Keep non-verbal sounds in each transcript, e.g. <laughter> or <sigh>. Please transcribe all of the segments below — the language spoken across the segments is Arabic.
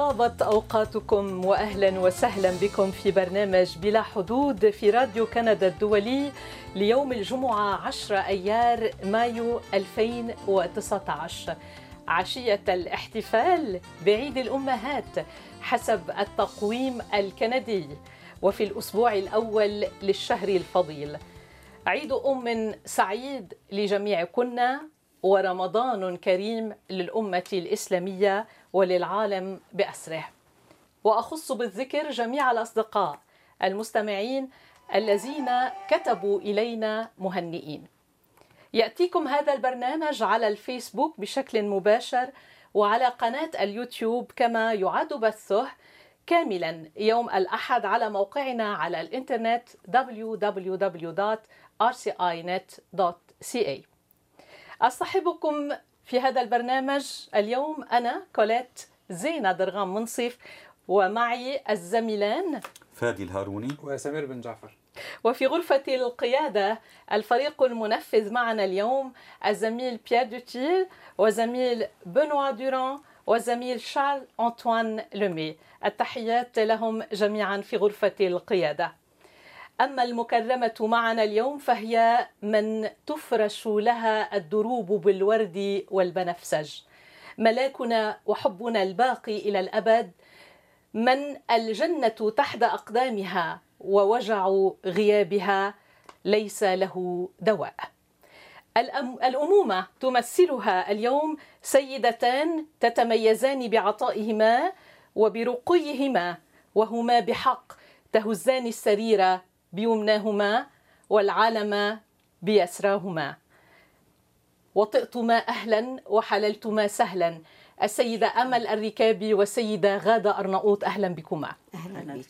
طابت أوقاتكم واهلا وسهلا بكم في برنامج بلا حدود في راديو كندا الدولي ليوم الجمعة 10 أيار مايو 2019 عشية الاحتفال بعيد الأمهات حسب التقويم الكندي وفي الأسبوع الأول للشهر الفضيل. عيد أم سعيد لجميعكن ورمضان كريم للأمة الإسلامية وللعالم بأسره. وأخص بالذكر جميع الأصدقاء المستمعين الذين كتبوا إلينا مهنئين. يأتيكم هذا البرنامج على الفيسبوك بشكل مباشر وعلى قناة اليوتيوب كما يعاد بثه كاملا. يوم الأحد على موقعنا على الإنترنت www.rcinet.ca أصحبكم في هذا البرنامج اليوم أنا كوليت زينة درغام منصف ومعي الزميلان. فادي الهاروني. وسمير بن جعفر. وفي غرفة القيادة الفريق المنفذ معنا اليوم الزميل بيير دوتيل وزميل بنوا دوران وزميل شارل أنطوان لومي التحيات لهم جميعا في غرفة القيادة. أما المكرمة معنا اليوم فهي من تفرش لها الدروب بالورد والبنفسج. ملاكنا وحبنا الباقي إلى الأبد من الجنة تحت أقدامها ووجع غيابها ليس له دواء. الأمومة تمثلها اليوم سيدتان تتميزان بعطائهما وبرقيهما وهما بحق تهزان السرير بيمناهما والعالم بيسراهما. وطئتما أهلا وحللتما سهلا. السيدة أمل الركابي والسيدة غادة أرناؤوط أهلا بكما. أهلا بك.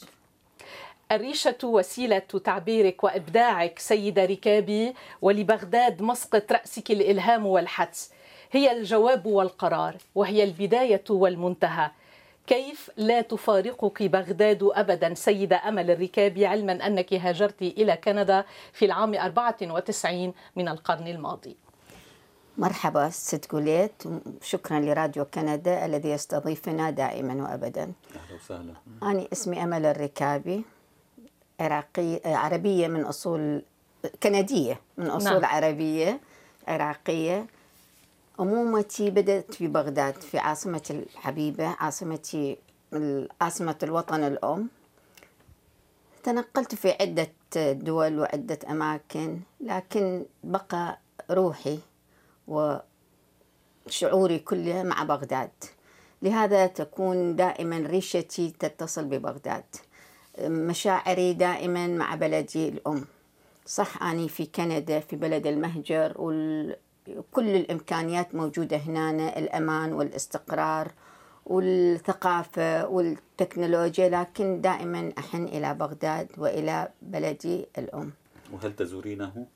الريشة وسيلة تعبيرك وإبداعك سيدة ركابي ولبغداد مسقط رأسك الإلهام والحدس. هي الجواب والقرار وهي البداية والمنتهى. كيف لا تفارقك بغداد ابدا سيدة أمل الركابي علما أنك هاجرت إلى كندا في العام 94 من القرن الماضي. مرحبا ست جوليت شكرا لراديو كندا الذي يستضيفنا دائما وابدا. أهلا وسهلا. أنا اسمي أمل الركابي عراقية عربية من أصول كندية من أصول نعم. عربية عراقية أمومتي بدأت في بغداد في عاصمة الحبيبة عاصمتي عاصمة الوطن الأم. تنقلت في عدة دول وعدة أماكن لكن بقى روحي وشعوري كله مع بغداد. لهذا تكون دائما ريشتي تتصل ببغداد. مشاعري دائما مع بلدي الأم. صح أني في كندا في بلد المهجر وال كل الإمكانيات موجودة هنا الأمان والاستقرار والثقافة والتكنولوجيا لكن دائما أحن إلى بغداد وإلى بلدي الأم وهل تزورينه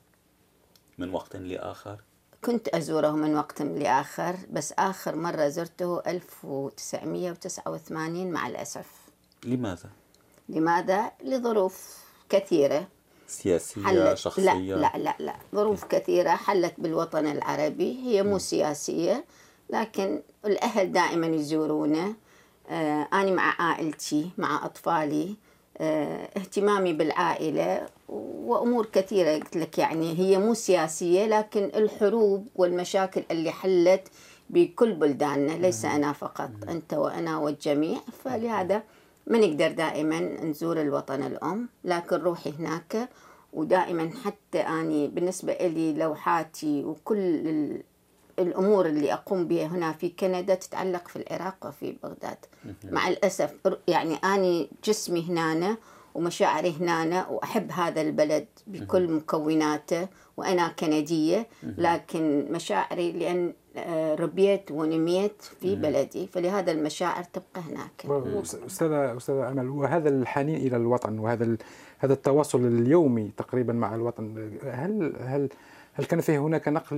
من وقت لآخر؟ كنت أزوره من وقت لآخر بس آخر مرة زرته 1989 مع الأسف لماذا؟ لماذا؟ لظروف كثيرة سياسية حلت شخصية. لا لا لا لا ظروف كثيرة حلت بالوطن العربي هي مو سياسية لكن الأهل دائما يزورونا آه أنا مع عائلتي مع أطفالي. آه اهتمامي بالعائلة وأمور كثيرة. قلت لك يعني هي مو سياسية لكن الحروب والمشاكل اللي حلت بكل بلداننا ليس أنا فقط أنت وأنا والجميع. فلهذا ما نقدر دائما نزور الوطن الأم لكن روحي هناك ودائما حتى أني بالنسبة لي لوحاتي وكل الأمور اللي أقوم بها هنا في كندا تتعلق في العراق وفي بغداد. مع الأسف يعني أني جسمي هنا ومشاعري هنا وأحب هذا البلد بكل مكوناته وأنا كندية لكن مشاعري لأن ربيت ونميت في بلدي فلهذا المشاعر تبقى هناك. استاذه استاذه أمل وهذا الحنين إلى الوطن وهذا هذا التواصل اليومي تقريبا مع الوطن هل هل هل كان فيه هناك نقل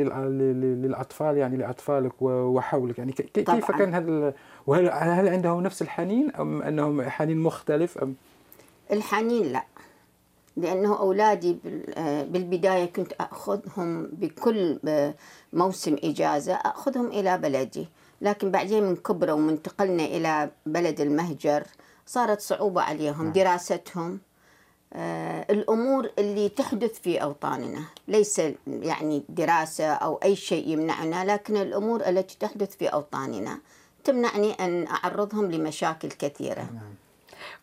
للأطفال يعني لأطفالك وحولك؟ يعني كيف طبعاً. كان هذا وهل هل عندهم نفس الحنين أم أنهم حنين مختلف؟ أم الحنين لا. لأنه أولادي بالبداية كنت أخذهم بكل موسم إجازة أخذهم إلى بلدي. لكن بعدين من كبروا ومنتقلنا إلى بلد المهجر صارت صعوبة عليهم دراستهم. آه، الأمور اللي تحدث في أوطاننا ليس يعني دراسة أو أي شيء يمنعنا لكن الأمور التي تحدث في أوطاننا تمنعني أن أعرضهم لمشاكل كثيرة.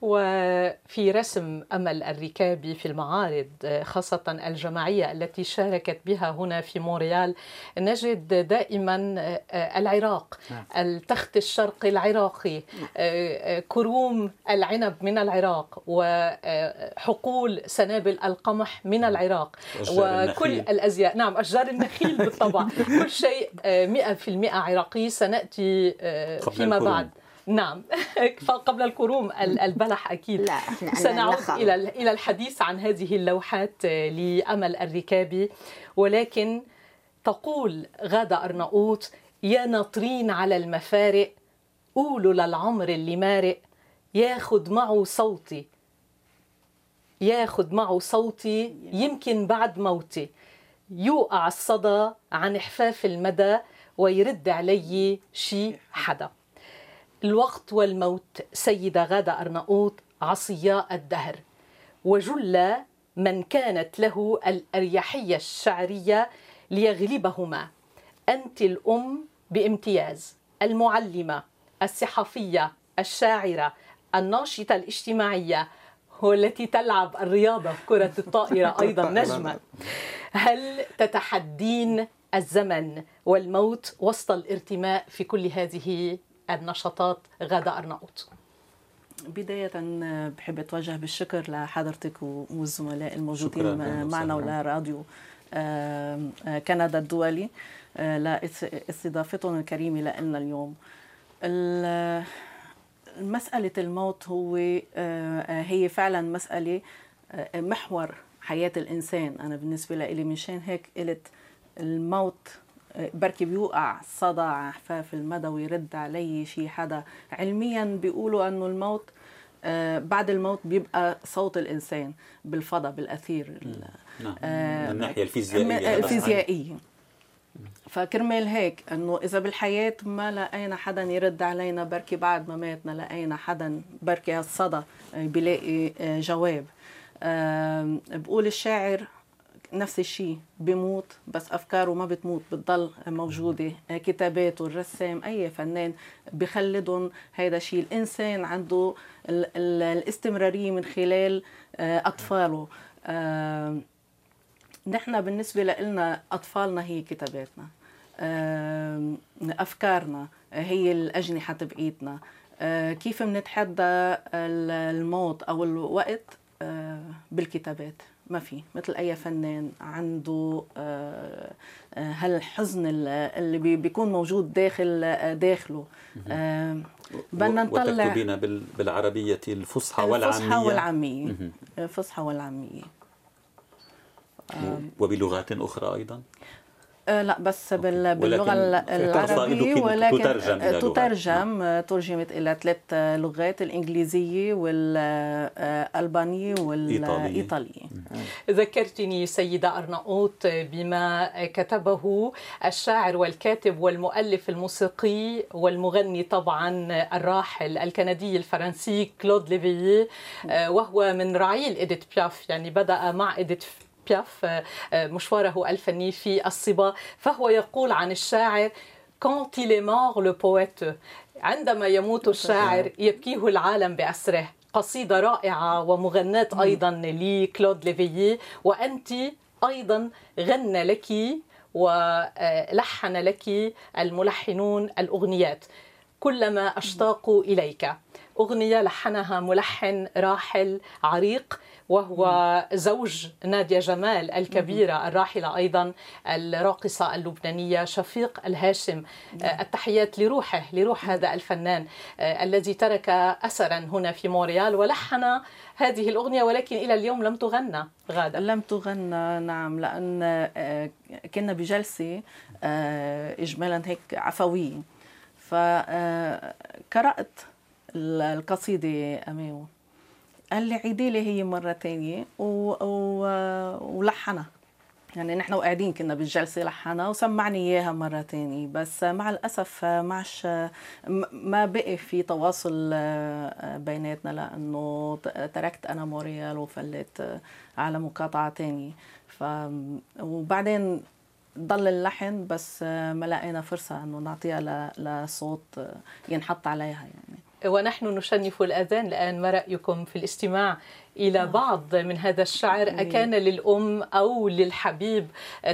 وفي رسم أمل الركابي في المعارض خاصة الجماعية التي شاركت بها هنا في مونريال. نجد دائما العراق نعم. التخت الشرقي العراقي كروم العنب من العراق وحقول سنابل القمح من العراق وأشجار وكل النخيل. الأزياء. نعم أشجار النخيل بالطبع. <laughs> كل شيء 100% عراقي. سنأتي قبل فيما. بعد. نعم. <laughs> قبل الكروم ال- البلح أكيد. لا إحنا سنعود. إلى إلى الحديث عن هذه اللوحات لأمل الركابي ولكن تقول غاده ارناؤوط يا ناطرين على المفارق قولوا للعمر اللي مارق ياخد معه صوتي. ياخد معه صوتي يمكن بعد موتي. يوقع الصدى عن حفاف المدى ويرد علي شي حدا. الوقت والموت سيدة غادة أرناؤوط عصياء الدهر. وجل من كانت له الأريحية الشعرية ليغلبهما. أنت الأم بامتياز المعلمة الصحفية الشاعرة الناشطة الاجتماعية والتي تلعب الرياضة كرة الطائرة <laughs> أيضا نجما هل تتحدين الزمن والموت وسط الارتماء في كل هذه النشاطات غادة أرناؤوط بداية بحب أتوجه بالشكر لحضرتك والزملاء الموجودين معنا وسهلاً. ولراديو آه، آه، كندا الدولي. آه، لاستضافتهم الكريمة لنا اليوم. ال- مسألة الموت هو هي فعلا مسألة محور حياة الإنسان. أنا بالنسبة لي مشان هيك قلت الموت بركي بيوقع صدى على حفاف المدى ويرد علي شي حدا. علميا بيقولوا أنه الموت آه، بعد الموت بيبقى صوت الإنسان بالفضاء بالأثير. ال- نعم. آه، من من- هذا صحيح. الفيزيائية فكرمال هيك أنه إذا بالحياة ما لقينا حدا يرد علينا بركي بعد ما ماتنا لقينا حدا بركي هالصدى بيلاقي آه، جواب. بقول الشاعر نفس الشيء بيموت بس أفكاره ما بتموت بتضل موجودة. آه، كتاباته الرسام أي فنان بخلدهم. هيدا الشيء الإنسان عنده ال- ال- الاستمرارية من خلال آه، أطفاله. آم، نحن بالنسبة لنا أطفالنا هي كتاباتنا. آم، أفكارنا هي الأجنحة تبعيتنا. آه، كيف بنتحدى ال- الموت أو الوقت؟ آه، بالكتابات. ما في مثل أي فنان عنده آه، آه، هالحزن ال- اللي بي- بيكون موجود داخل آه، داخله. آه، بدنا نطلع وتكتبين بال- بالعربية الفصحى والعامية الفصحى والعامية. مهم. الفصحى والعامية. و- وبلغات أخرى أيضا؟ آه، لا بس بال- باللغة العربية ولكن تترجم. تترجم آه، ترجمت إلى ثلاث آه، لغات الإنجليزية والألبانية والإيطالية. ذكرتني سيدة أرناؤوط بما كتبه الشاعر والكاتب والمؤلف الموسيقي والمغني طبعا الراحل الكندي الفرنسي كلود ليفيي وهو من رعيل إديت بياف يعني بدأ مع إديت بياف مشواره الفني في الصبا. فهو يقول عن الشاعر quand il est mort le poète. عندما يموت الشاعر يبكيه العالم بأسره. قصيدة رائعة ومغناة أيضا لكلود ليفيي. وأنت أيضا غنى لك ولحن لك الملحنون الأغنيات. كلما أشتاق إليك. أغنية لحنها ملحن راحل عريق. وهو زوج نادية جمال الكبيرة الراحلة أيضا الراقصة اللبنانية شفيق الهاشم. آه، التحيات لروحه لروح هذا الفنان آه، الذي ترك أثرا هنا في مونريال ولحن هذه الأغنية ولكن إلى اليوم لم تغنى غادة. لم تغنى نعم لأن آه، كنا بجلسة آه، اجمالا هيك عفوية. فقرات القصيدة امامه قال لي عيدي لي هي مرة ثانية و... و... ولحنها يعني نحن وقاعدين كنا بالجلسة لحنا وسمعني إياها مرة تانية. بس مع الأسف معش ما بقي في تواصل بيناتنا لأنه تركت أنا موريال وفلت على مقاطعة تانية. ف وبعدين ضل اللحن بس ما لقينا فرصة إنه نعطيها لصوت ينحط عليها يعني. ونحن نشنف الأذان الآن ما رأيكم في الاستماع إلى بعض من هذا الشعر. أكان للأم أو للحبيب.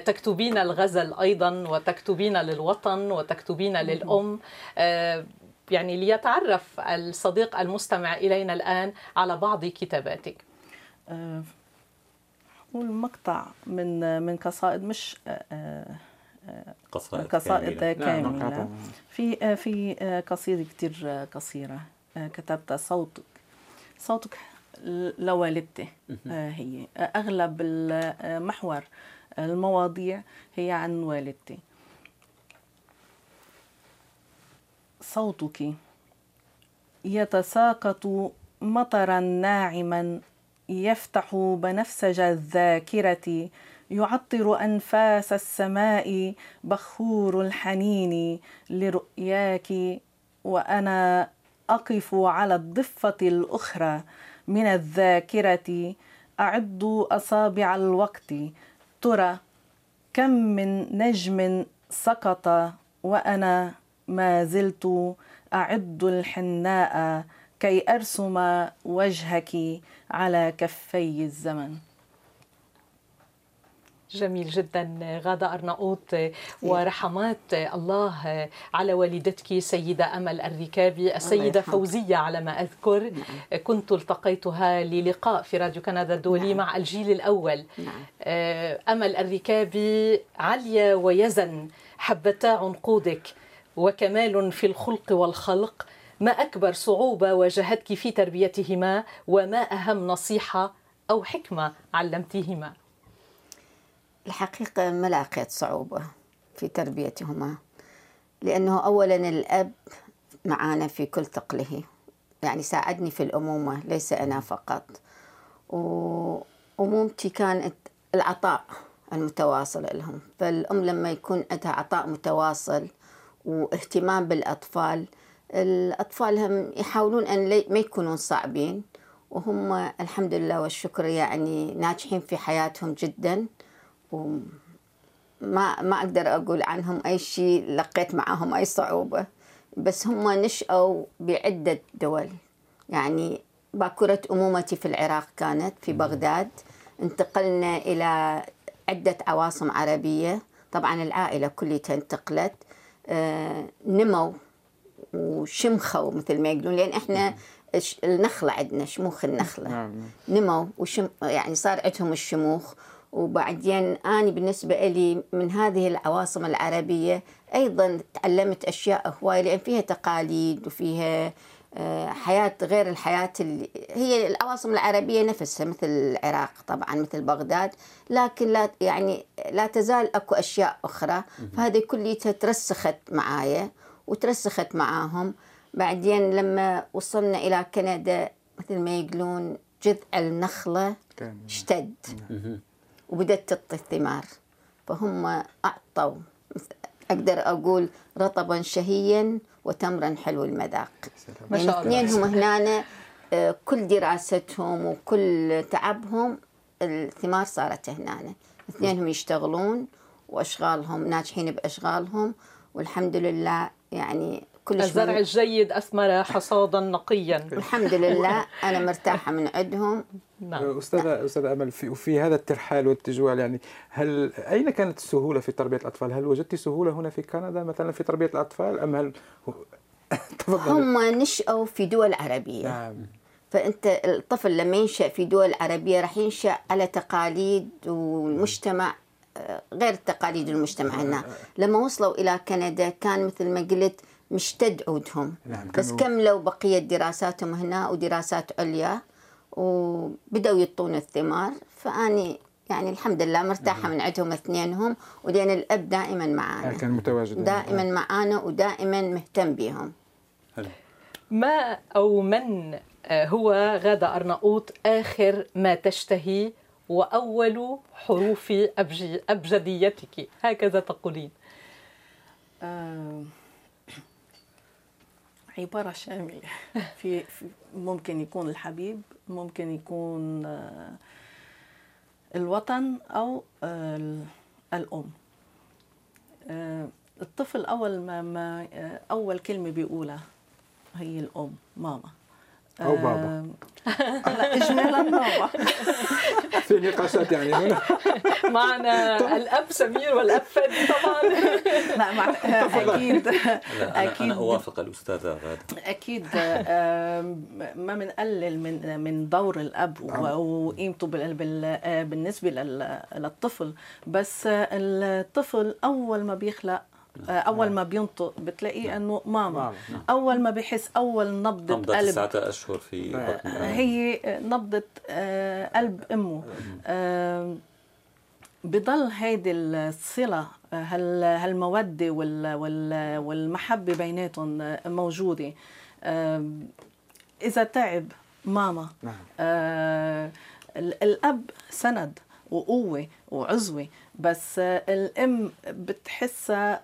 تكتبين الغزل أيضا وتكتبين للوطن وتكتبين للأم. يعني ليتعرف الصديق المستمع إلينا الآن على بعض كتاباتك. والمقطع من من قصائد مش قصائد, قصائد كاملة, كاملة. في في قصيدة كتير قصيرة. كتبتها صوتك. صوتك لوالدتي هي. أغلب محور المواضيع هي عن والدتي. صوتك يتساقط مطرا ناعما يفتح بنفسج الذاكرة يعطر أنفاس السماء بخور الحنين لرؤياك وأنا أقف على الضفة الأخرى من الذاكرة. اعد أصابع الوقت. ترى كم من نجم سقط وأنا ما زلت اعد الحناء كي أرسم وجهك على كفي الزمن. جميل جدا غادة أرناؤوط ورحمات. الله على والدتك سيدة أمل الركابي السيدة فوزية على ما أذكر. كنت التقيتها للقاء في راديو كندا الدولي مع الجيل الأول. أمل الركابي عليا ويزن حبتا عنقودك وكمال في الخلق والخلق. ما أكبر صعوبة واجهتك في تربيتهما وما أهم نصيحة أو حكمة علمتيهما الحقيقة ما لقيت صعوبة في تربيتهما لأنه أولا الأب معانا في كل ثقله يعني ساعدني في الأمومة ليس أنا فقط. وأمومتي كانت العطاء المتواصل لهم فالأم لما يكون عندها عطاء متواصل واهتمام بالأطفال الأطفال هم يحاولون أن ما يكونون صعبين وهم الحمد لله والشكر يعني ناجحين في حياتهم جدا. وما ما أقدر أقول عنهم أي شيء لقيت معهم أي صعوبة. بس هم نشأوا بعدة دول. يعني باكورة أمومتي في العراق كانت في بغداد. انتقلنا إلى عدة عواصم عربية. طبعا العائلة كلها انتقلت. آه نموا وشمخوا مثل ما يقولون. لأن إحنا النخلة عندنا شموخ النخلة. نموا وشم يعني صار عندهم الشموخ. وبعدين أنا بالنسبة لي من هذه العواصم العربية أيضا تعلمت أشياء هواية لأن فيها تقاليد وفيها حياة غير الحياة اللي هي العواصم العربية نفسها مثل العراق طبعا مثل بغداد لكن لا يعني لا تزال أكو أشياء أخرى. فهذه كليتها ترسخت معايا وترسخت معاهم. بعدين لما وصلنا إلى كندا مثل ما يقولون جذع النخلة اشتد. وبدت تعطي الثمار. فهم أعطوا. أقدر أقول رطبا شهيا وتمرا حلو المذاق. ما شاء الله. يعني اثنينهم هنا كل دراستهم وكل تعبهم الثمار صارت هنا. اثنينهم يشتغلون وأشغالهم ناجحين بأشغالهم. والحمد لله يعني كل الزرع الجيد أثمر حصادا نقيا. الحمد لله أنا مرتاحة من عندهم. نعم. أستاذة أستاذة أمل في, في هذا الترحال والتجوال يعني هل أين كانت السهولة في تربية الأطفال؟ هل وجدت سهولة هنا في كندا مثلا في تربية الأطفال أم هل <laughs> هم نشأوا في دول عربية نعم. فأنت الطفل لما ينشأ في دول عربية راح ينشأ على تقاليد والمجتمع غير تقاليد المجتمع هنا لما وصلوا إلى كندا كان مثل ما قلت مشتد عودهم نعم بس كملوا بقية دراساتهم هنا ودراسات عليا وبدأوا يطون الثمار فأني يعني الحمد لله مرتاحة من عندهم اثنينهم ولأن الأب دائما معانا. كان متواجد دائما معانا ودائما مهتم بهم. ما أو من هو غادة أرناؤوط آخر ما تشتهي وأول حروف أبجديتك؟ هكذا تقولين. آه عبارة شاملة. في, ممكن يكون الحبيب ممكن يكون آه الوطن أو آه الأم. آه الطفل أول ما, ما أول كلمة بيقولها هي الأم ماما. أو بابا. لا إجمالا بابا. <laughs> في نقاشات يعني هنا. <laughs> معنا الأب سمير والأب فادي طبعا. <laughs> لا مع أكيد. لا أنا, أكيد. أنا أوافق الأستاذة غادة. أكيد ما بنقلل من من دور الأب وقيمته بالنسبة للطفل. بس الطفل أول ما بيخلق أول ما بينطق بتلاقيه إنه ماما. نعم. أول ما بحس أول نبضة نبضة قلب. تسعة أشهر في بطن هي نبضة قلب أمه. بضل هيدي الصلة هالمودة والمحبة بيناتهم موجودة. إذا تعب ماما. نعم. الأب سند. وقوة وعزوة. بس الأم بتحسها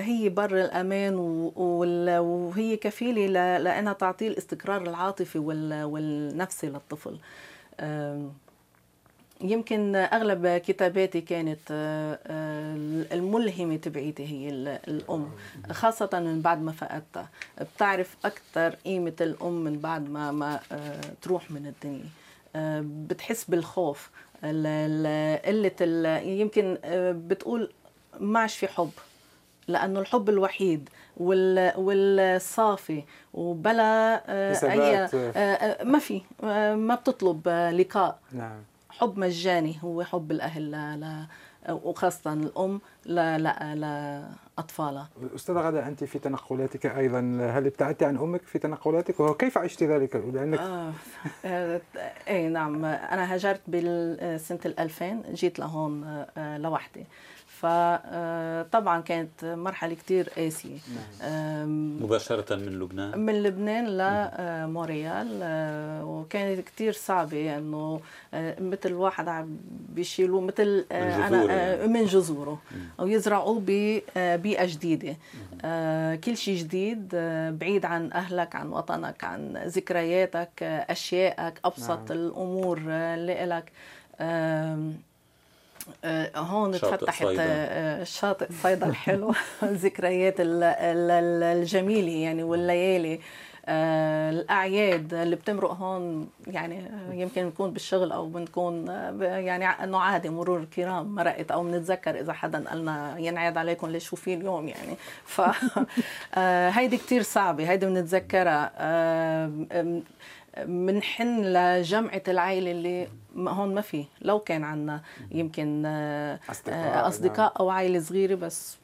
هي بر الأمان وهي كفيلة لإنها تعطيه الاستقرار العاطفي والنفسي للطفل. يمكن أغلب كتاباتي كانت الملهمة تبعيتي هي الأم خاصة من بعد ما فقدتها. بتعرف أكثر قيمة الأم من بعد ما ما تروح من الدنيا. بتحس بالخوف قلة يمكن بتقول ما عادش في حب لأنه الحب الوحيد والصافي وبلا أي ما في ما بتطلب لقاء. نعم. حب مجاني هو حب الأهل لا وخاصة الأم لا لا لأطفالها أستاذة غدا أنت في تنقلاتك أيضا هل ابتعدت عن أمك في تنقلاتك؟ وكيف عشت ذلك؟ لأنك آه <laughs> أي نعم. أنا هاجرت بالسنة 2000 جيت لهون لوحدي. فطبعا كانت مرحلة كتير قاسية. نعم. مباشرة من لبنان؟ من لبنان لموريال وكانت كتير صعبة إنه مثل واحد عم بيشيلوه مثل من أنا من جذوره. أو يزرعوه ببيئة جديدة. كل شيء جديد بعيد عن أهلك عن وطنك عن ذكرياتك أشيائك أبسط نعم. الأمور اللي لك هون تفتحت شاطئ صيدا الحلو الذكريات <laughs> الجميلة يعني والليالي. الأعياد اللي بتمرق هون يعني يمكن نكون بالشغل أو بنكون يعني إنه عادي مرور الكرام مرقت أو بنتذكر إذا حدا قالنا ينعاد عليكم ليش شو في اليوم يعني. <laughs> ف هيدي كثير صعبة هيدي بنتذكرها منحن لجمعة العائلة اللي هون ما في. لو كان عنا يمكن أصدقاء, أصدقاء أو عائلة صغيرة بس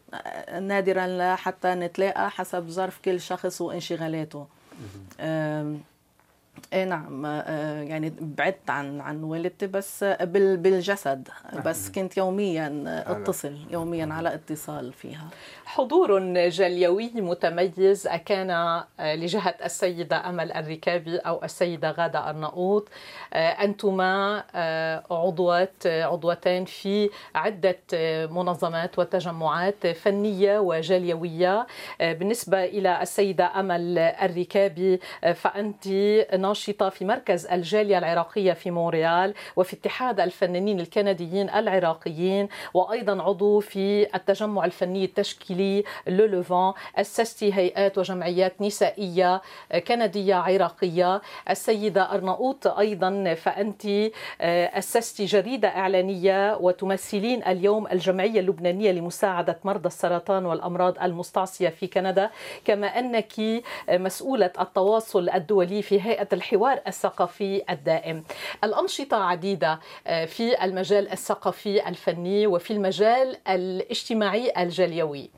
نادرا حتى نتلاقى حسب ظرف كل شخص وانشغالاته. إيه نعم يعني بعدت عن عن والدتي بس بالجسد. بس كنت يوميا أتصل يوميا على اتصال فيها. حضور جليوي متميز كان لجهة السيدة أمل الركابي أو السيدة غادة أرناؤوط أنتما عضوات عضوتان في عدة منظمات وتجمعات فنية وجليوية بالنسبة إلى السيدة أمل الركابي فأنت ناشطة في مركز الجالية العراقية في مونريال وفي اتحاد الفنانين الكنديين العراقيين وأيضا عضو في التجمع الفني التشكيلي لولوفان أسستي هيئات وجمعيات نسائية كندية عراقية. السيدة أرناؤوط أيضا فأنت أسستي جريدة إعلانية وتمثلين اليوم الجمعية اللبنانية لمساعدة مرضى السرطان والأمراض المستعصية في كندا. كما أنك مسؤولة التواصل الدولي في هيئة الحوار الثقافي الدائم. الأنشطة عديدة في المجال الثقافي الفني وفي المجال الاجتماعي الجليوي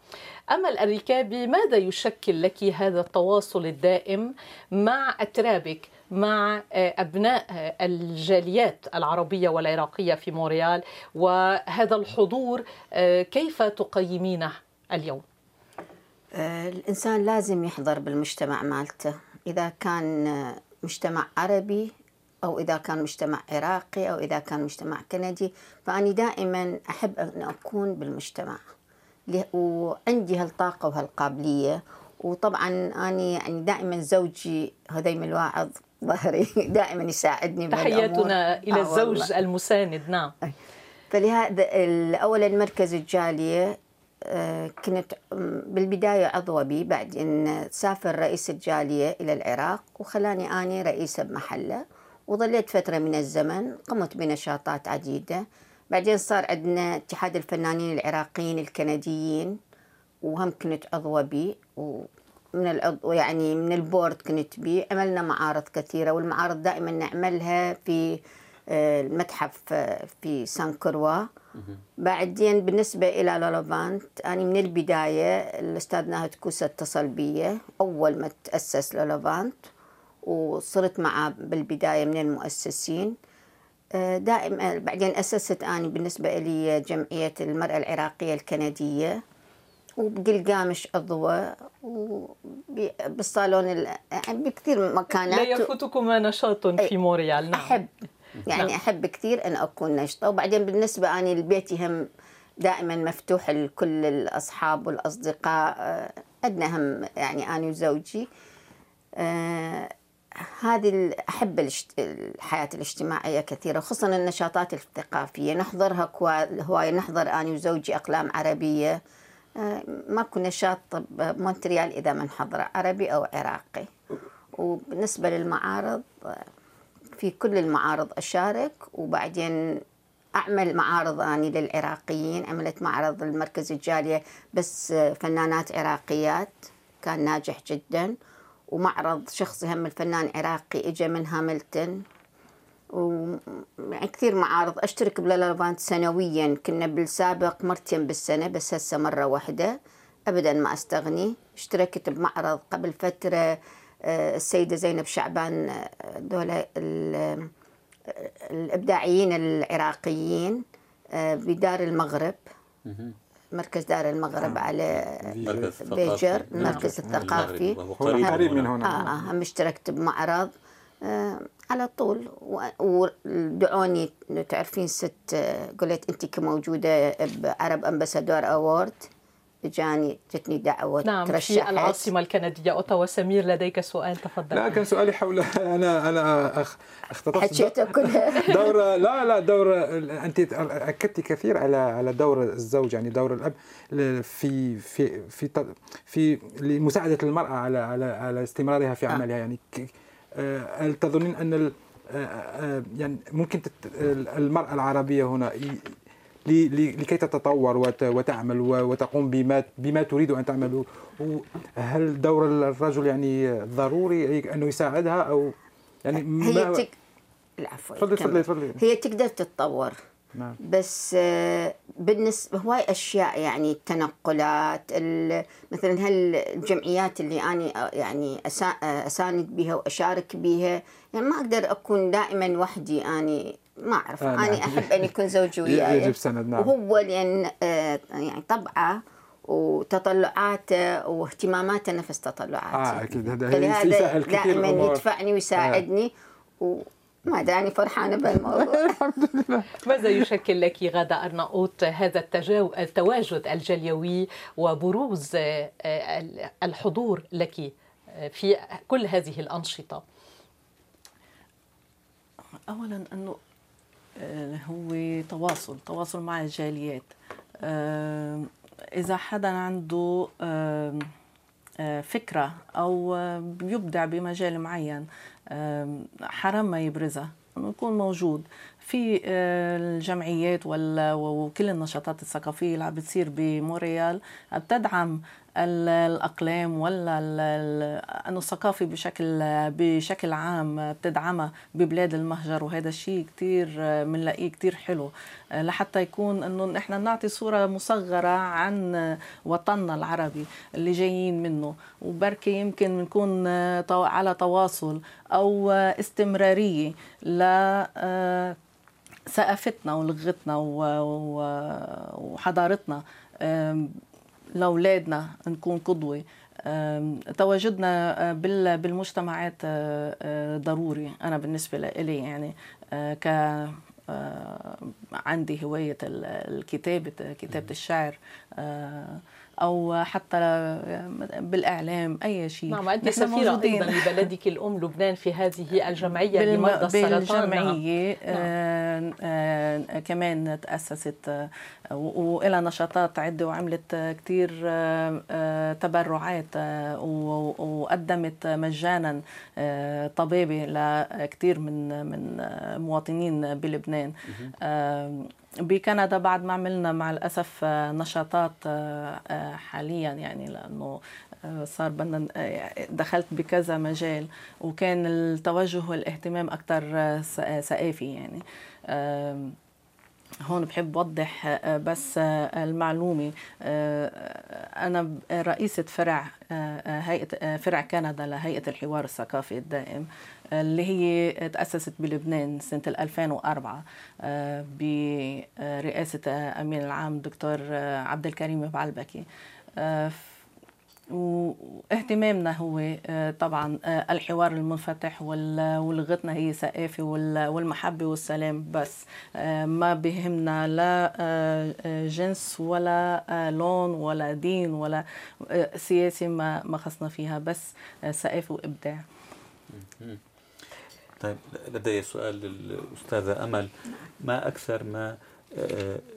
أمل الركابي ماذا يشكل لك هذا التواصل الدائم مع أترابك مع أبناء الجاليات العربية والعراقية في مونريال؟ وهذا الحضور كيف تقيمينه اليوم؟ الإنسان لازم يحضر بالمجتمع مالته. إذا كان مجتمع عربي أو إذا كان مجتمع عراقي أو إذا كان مجتمع كندي. فأني دائما أحب أن أكون بالمجتمع. وعندي هالطاقة وهالقابلية. وطبعا أنا يعني دائما زوجي هذيم الواعظ ظهري <laughs> دائما يساعدني تحياتنا إلى آه الزوج والله. المساند نعم. فلهذا أولا مركز الجالية كنت بالبداية عضوة بي بعدين سافر رئيس الجالية إلى العراق وخلاني أني رئيسة بمحله وظليت فترة من الزمن قمت بنشاطات عديدة. بعدين صار عندنا اتحاد الفنانين العراقيين الكنديين وهم كنت عضوة بي ومن العضو يعني من ال board كنت بي. عملنا معارض كثيرة والمعارض دائما نعملها في آه، المتحف آه، في سان كروا بعدين بالنسبة إلى لولوفانت أنا من البداية الأستاذ ناهد كوسة اتصل بي أول ما تأسس لولوفانت وصرت معه بالبداية من المؤسسين. آه، دائما بعدين أسست أنا بالنسبة لي جمعية المرأة العراقية الكندية وبقلقامش عضوة وبالصالون يعني بكثير مكانات. لا يفوتكما نشاط في موريال نعم. أحب. يعني نعم. أحب كثير أن أكون نشطة وبعدين بالنسبة أنا لبيتي هم دائما مفتوح لكل الأصحاب والأصدقاء. عندنا آه، هم يعني أنا وزوجي. آه هذه أحب الحياة الاجتماعية كثيرة خصوصا النشاطات الثقافية. نحضرها هواية نحضر أنا وزوجي أقلام عربية. آه ماكو نشاط بمونتريال إذا ما نحضر عربي أو عراقي. وبالنسبة للمعارض آه في كل المعارض أشارك وبعدين أعمل معارض أني للعراقيين. عملت معرض المركز الجالية بس فنانات عراقيات كان ناجح جدا. ومعرض شخصي هم الفنان عراقي اجى من هاملتون. و يعني كثير معارض أشترك بلالافانت سنويا. كنا بالسابق مرتين بالسنة بس هسه مرة واحدة. ابدا ما أستغني. اشتركت بمعرض قبل فترة السيدة زينب شعبان دولة الإبداعيين العراقيين بدار المغرب. مركز دار المغرب على بيجر المركز الثقافي قريب من هنا. آه, آه هم اشتركت بمعرض آه على طول. ودعوني تعرفين ست قلت أنت كموجوده بعرب امباسادور أوورد. اجاني جتني دعوة نعم ترشحت. في العاصمة الكندية. اوتاوا سمير لديك سؤال تفضل. لا كان سؤالي حول أنا أنا اختطفت كلها <laughs> دور لا لا دور أنت أكدتي كثير على على دور الزوج يعني دور الأب في في في في لمساعدة المرأة على على على استمرارها في عملها. يعني هل تظنين أن يعني ممكن المرأة العربية هنا لكي تتطور وتعمل وتقوم بما بما تريد أن تعمل. هل دور الرجل يعني ضروري انه يساعدها أو يعني هي تك... العفو تفضلي تفضلي تفضلي هي تقدر تتطور. نعم. بس آه، بالنسبة هواي أشياء يعني التنقلات مثلا هالجمعيات اللي أنا آه، يعني أساند بها وأشارك بها يعني ما أقدر أكون دائما وحدي أني ما أعرف آه أنا نعم. أحب أن يكون زوجي <laughs> وياي يجب سند نعم وهو لأن آه يعني طبعه وتطلعاته واهتماماته نفس تطلعاتي آه أكيد هذا دائما يدفعني ويساعدني آه. وما داني فرحانة بالموضوع. <laughs> الحمد لله. ماذا يشكل لك غادة أرناؤوط هذا التجاو... التواجد الجليوي وبروز آه، الحضور لك في كل هذه الأنشطة؟ أولا أنه آه، هو تواصل تواصل مع الجاليات. آه، إذا حدا عنده آه، فكرة أو يبدع بمجال معين حرام ما يبرزها يكون موجود. في الجمعيات وكل النشاطات الثقافية اللي عم بتصير بموريال بتدعم الأقلام ولا انه الثقافة بشكل بشكل عام بتدعمها ببلاد المهجر وهذا الشيء كثير بنلاقيه كثير حلو. لحتى يكون إنه نحن نعطي صورة مصغرة عن وطننا العربي اللي جايين منه. وبركي يمكن بنكون على تواصل أو استمرارية ل ثقافتنا ولغتنا وحضارتنا. لأولادنا نكون قدوة. تواجدنا بالمجتمعات ضروري أنا بالنسبة لي يعني. ك عندي هواية الكتابة كتابة الشعر. أو حتى بالإعلام أي شيء. نعم أنت سفيرة أيضا لبلدك الأم لبنان في هذه الجمعية <laughs> بالم... لمرضى السرطان. بالجمعية نعم. آه آه كمان تأسست آه وإلى نشاطات عدة وعملت كثير آه, آه، تبرعات آه وقدمت مجانا آه طبابه لكثير من من مواطنين بلبنان. بكندا بعد ما عملنا مع الأسف نشاطات آه، حاليا يعني لأنه آه، صار بدنا آه، دخلت بكذا مجال وكان التوجه والاهتمام أكثر ثقافي يعني. هون بحب اوضح بس المعلومة أنا رئيسة فرع هيئة فرع كندا لهيئة الحوار الثقافي الدائم اللي هي تأسست بلبنان سنة 2004 برئاسة أمين العام دكتور عبد الكريم بعلبكي. واهتمامنا هو آه، طبعا آه، الحوار المنفتح ولغتنا هي ثقافة والمحبة والسلام بس. آه، ما بهمنا لا جنس ولا لون ولا دين ولا سياسة ما خصنا فيها بس ثقافة وإبداع. طيب لدي سؤال للأستاذة أمل. ما أكثر ما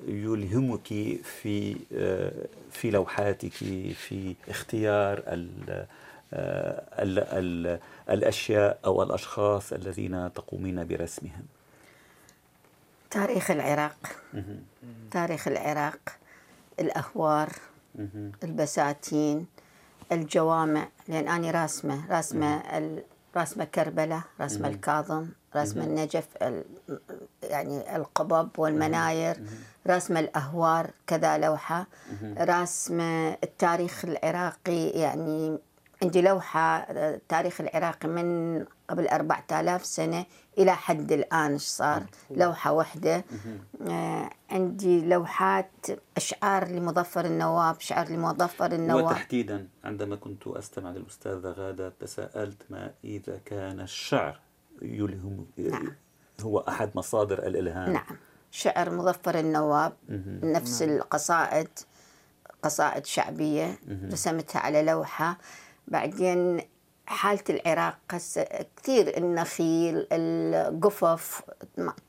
يلهمك في في لوحاتك في اختيار ال ال ال الأشياء أو الأشخاص الذين تقومين برسمهم. تاريخ العراق. تاريخ العراق الأهوار البساتين الجوامع. لأن اني راسمة راسمة رسمة كربلاء رسمة الكاظم رسمة النجف يعني القبب والمناير رسمة الأهوار كذا لوحة رسمة التاريخ العراقي يعني عندي لوحة التاريخ العراقي من قبل 4000 سنة إلى حد الآن إيش صار؟ لوحة واحدة. آه عندي لوحات أشعار لمظفر النواب أشعار لمظفر النواب. وتحديدا عندما كنت أستمع للأستاذة غادة تساءلت ما إذا كان الشعر يلهم نعم. هو أحد مصادر الإلهام. نعم. شعر مظفر النواب نفس نعم. القصائد قصائد شعبية رسمتها على لوحة. بعدين حالة العراق كثير النخيل القفف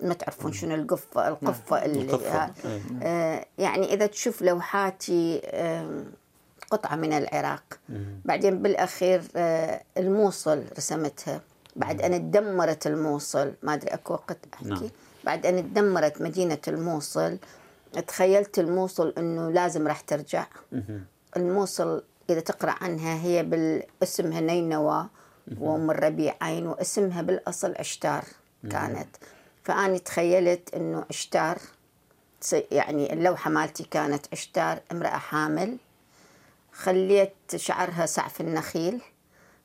ما تعرفون شنو القفة القفة اللي آه يعني إذا تشوف لوحاتي آه قطعة من العراق. بعدين بالأخير آه الموصل رسمتها. بعد أن تدمرت الموصل ما أدري أكو وقت أحكي؟ نعم. بعد أن تدمرت مدينة الموصل تخيلت الموصل أنه لازم راح ترجع. الموصل إذا تقرأ عنها هي بالاسمها نينوى وأم الربيعين واسمها بالأصل عشتار كانت. فأنا تخيلت أنه عشتار يعني اللوحة مالتي كانت عشتار امرأة حامل. خليت شعرها سعف النخيل.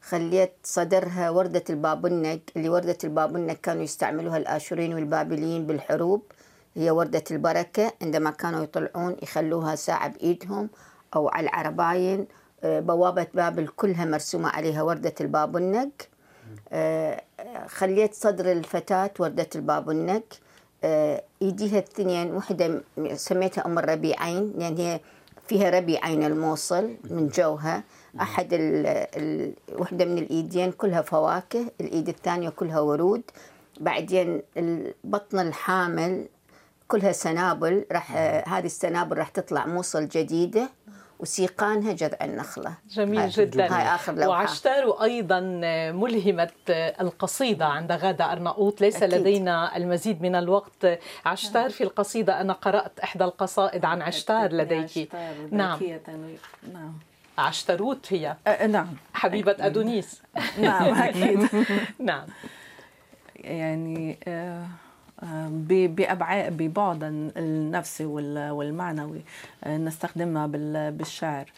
خليت صدرها وردة البابنج اللي وردة البابنج كانوا يستعملوها الآشورين والبابليين بالحروب. هي وردة البركة عندما كانوا يطلعون يخلوها ساعة بإيدهم أو على العرباين بوابة بابل كلها مرسومة عليها وردة البابنج آه، خليت صدر الفتاة وردة البابنج آه، ايديها الثنين وحدة سميتها أم الربيعين لأن هي فيها ربيعين الموصل من جوها. أحد ال ال وحدة من الإيدين كلها فواكه الإيد الثانية كلها ورود. بعدين البطن الحامل كلها سنابل. راح هذه السنابل راح تطلع موصل جديدة. وسيقانها جذع النخلة. جميل هاي جدا. هاي آخر لوحة. وعشتار أيضا ملهمة القصيدة عند غادة أرناؤوط ليس أكيد. لدينا المزيد من الوقت. عشتار في القصيدة أنا قرأت إحدى القصائد عن عشتار لديك. نعم. نعم. عشتروت هي. أه نعم. حبيبة أدونيس. <laughs> نعم أكيد. <laughs> نعم. يعني بأبعاد ببعد النفسي والمعنوي نستخدمها بالشعر.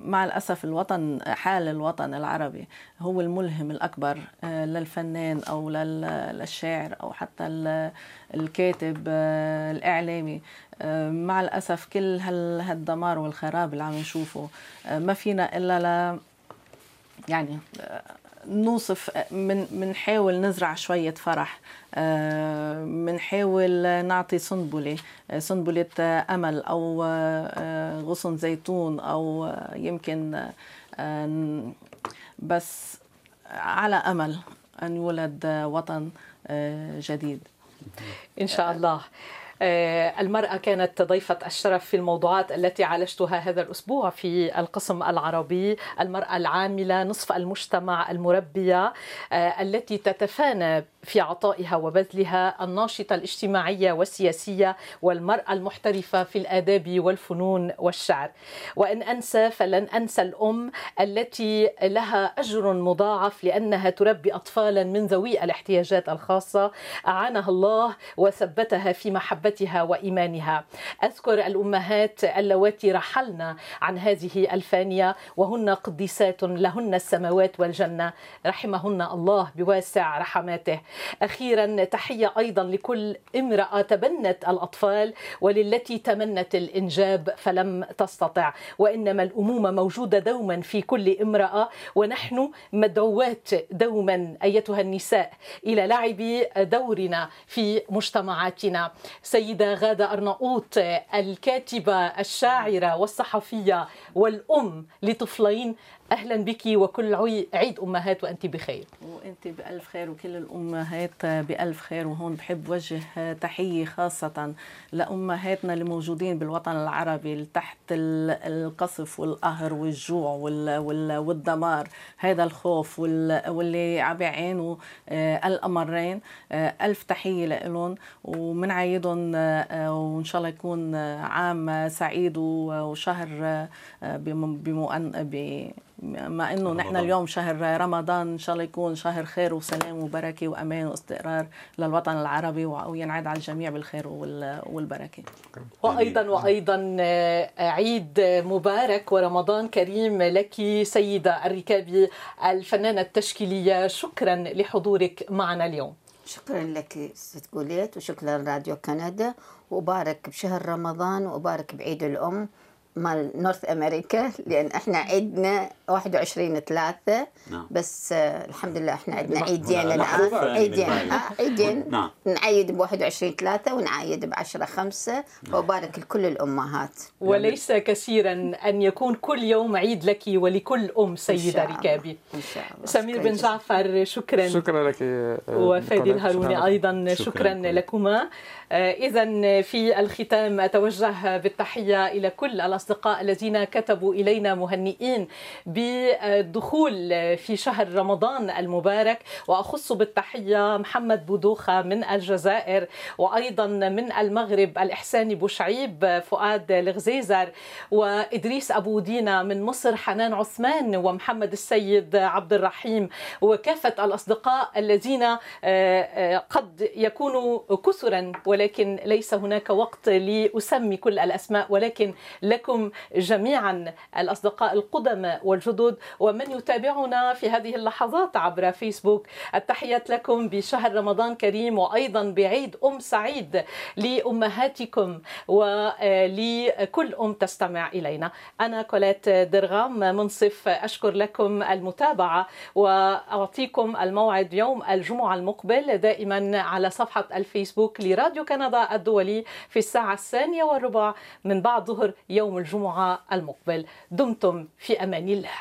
مع الأسف الوطن حال الوطن العربي هو الملهم الأكبر للفنان أو للشاعر أو حتى الكاتب الإعلامي. مع الأسف كل هالدمار والخراب اللي عم نشوفه ما فينا إلا يعني نوصف من بنحاول نزرع شوية فرح بنحاول نعطي سنبلة سنبلة أمل أو غصن زيتون أو يمكن بس على أمل أن يولد وطن جديد. إن شاء الله. آه، المرأة كانت ضيفة الشرف في الموضوعات التي عالجتها هذا الأسبوع في القسم العربي المرأة العاملة نصف المجتمع المربية آه، التي تتفانى في عطائها وبذلها الناشطة الاجتماعية والسياسية والمرأة المحترفة في الآداب والفنون والشعر. وإن أنسى فلن أنسى الأم التي لها أجر مضاعف لأنها تربي أطفالا من ذوي الاحتياجات الخاصة. أعانها الله وثبتها في محبتها وإيمانها. أذكر الأمهات اللواتي رحلن عن هذه الفانية وهن قديسات لهن السماوات والجنة. رحمهن الله بواسع رحماته. أخيرا تحية أيضا لكل امرأة تبنت الأطفال وللتي تمنت الإنجاب فلم تستطع. وإنما الأمومة موجودة دوما في كل امرأة ونحن مدعوات دوما أيتها النساء إلى لعب دورنا في مجتمعاتنا. سيدة غادة أرناؤوط الكاتبة الشاعرة والصحفية والأم لطفلين أهلا بك وكل عيد أمهات وأنت بخير. وأنت بألف خير وكل الأمهات بألف خير وهون بحب وجه تحية خاصة لأمهاتنا اللي موجودين بالوطن العربي تحت القصف والقهر والجوع والدمار. هذا الخوف واللي عم بيعانوا آه، الأمرين. آه، ألف تحية لهم ومنعيدهم آه، وإن شاء الله يكون عام سعيد وشهر بمؤن مع إنه نحن اليوم شهر رمضان إن شاء الله يكون شهر خير وسلام وبركة وأمان واستقرار للوطن العربي وينعاد على الجميع بالخير والبركة. وأيضا وأيضا آه، عيد مبارك ورمضان كريم لك سيدة الركابي الفنانة التشكيلية. شكرا لحضورك معنا اليوم. شكرا لك ست جوليت وشكرا لراديو كندا. وبارك بشهر رمضان وبارك بعيد الأم. مال نورث أمريكا لأن إحنا عيدنا 21 3 نعم. بس آه الحمد لله إحنا عندنا عيدين الان عيدين آه عيدين. نعم. نعيد ب 21 3 ونعيد ب 10 5 وبارك لكل الأمهات. وليس كثيرا أن يكون كل يوم عيد لك ولكل أم سيدة ركابي. إن شاء الله. سمير بن جعفر شكرا. شكرا لك وفادي الهاروني أيضا شكرا, شكرا لكما. آه، اذا في الختام أتوجه بالتحية إلى كل الأصدقاء الذين كتبوا إلينا مهنئين بالدخول في شهر رمضان المبارك. وأخص بالتحية محمد بودوخة من الجزائر وأيضا من المغرب الإحساني بوشعيب فؤاد الغزيزر وإدريس أبو دينا من مصر حنان عثمان ومحمد السيد عبد الرحيم. وكافة الأصدقاء الذين آه، آه، قد يكونوا كثرا ولكن ليس هناك وقت لأسمي كل الأسماء ولكن لكم لكم جميعا الأصدقاء القدماء والجدد ومن يتابعنا في هذه اللحظات عبر فيسبوك. التحيات لكم بشهر رمضان كريم وأيضا بعيد أم سعيد لأمهاتكم ولكل أم تستمع إلينا. أنا كولات درغام منصف أشكر لكم المتابعة وأعطيكم الموعد يوم الجمعة المقبل دائما على صفحة الفيسبوك لراديو كندا الدولي في الساعة الثانية والربع من بعد ظهر يوم الجمعة المقبل دمتم في أمان الله.